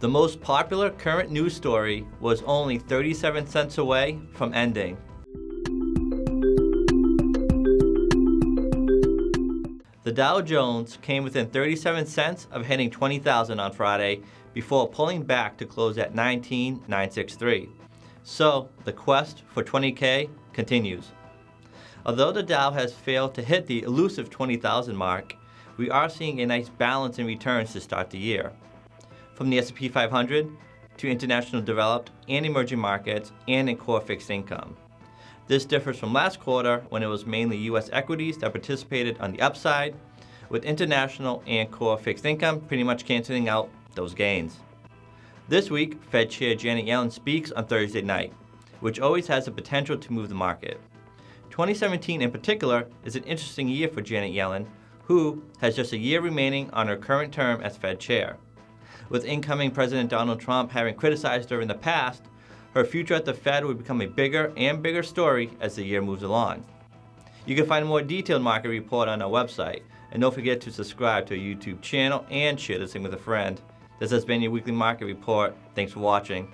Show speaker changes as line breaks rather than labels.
The most popular current news story was only 37 cents away from ending. The Dow Jones came within 37 cents of hitting 20,000 on Friday before pulling back to close at 19,963. So, the quest for 20K continues. Although the Dow has failed to hit the elusive 20,000 mark, we are seeing a nice balance in returns to start the year. From the S&P 500 to international developed and emerging markets and in core fixed income. This differs from last quarter when it was mainly US equities that participated on the upside, with international and core fixed income pretty much canceling out those gains. This week, Fed Chair Janet Yellen speaks on Thursday night, which always has the potential to move the market. 2017 in particular is an interesting year for Janet Yellen, who has just a year remaining on her current term as Fed Chair. With incoming President Donald Trump having criticized her in the past, her future at the Fed will become a bigger and bigger story as the year moves along. You can find a more detailed market report on our website, and don't forget to subscribe to our YouTube channel and share this thing with a friend. This has been your weekly market report. Thanks for watching.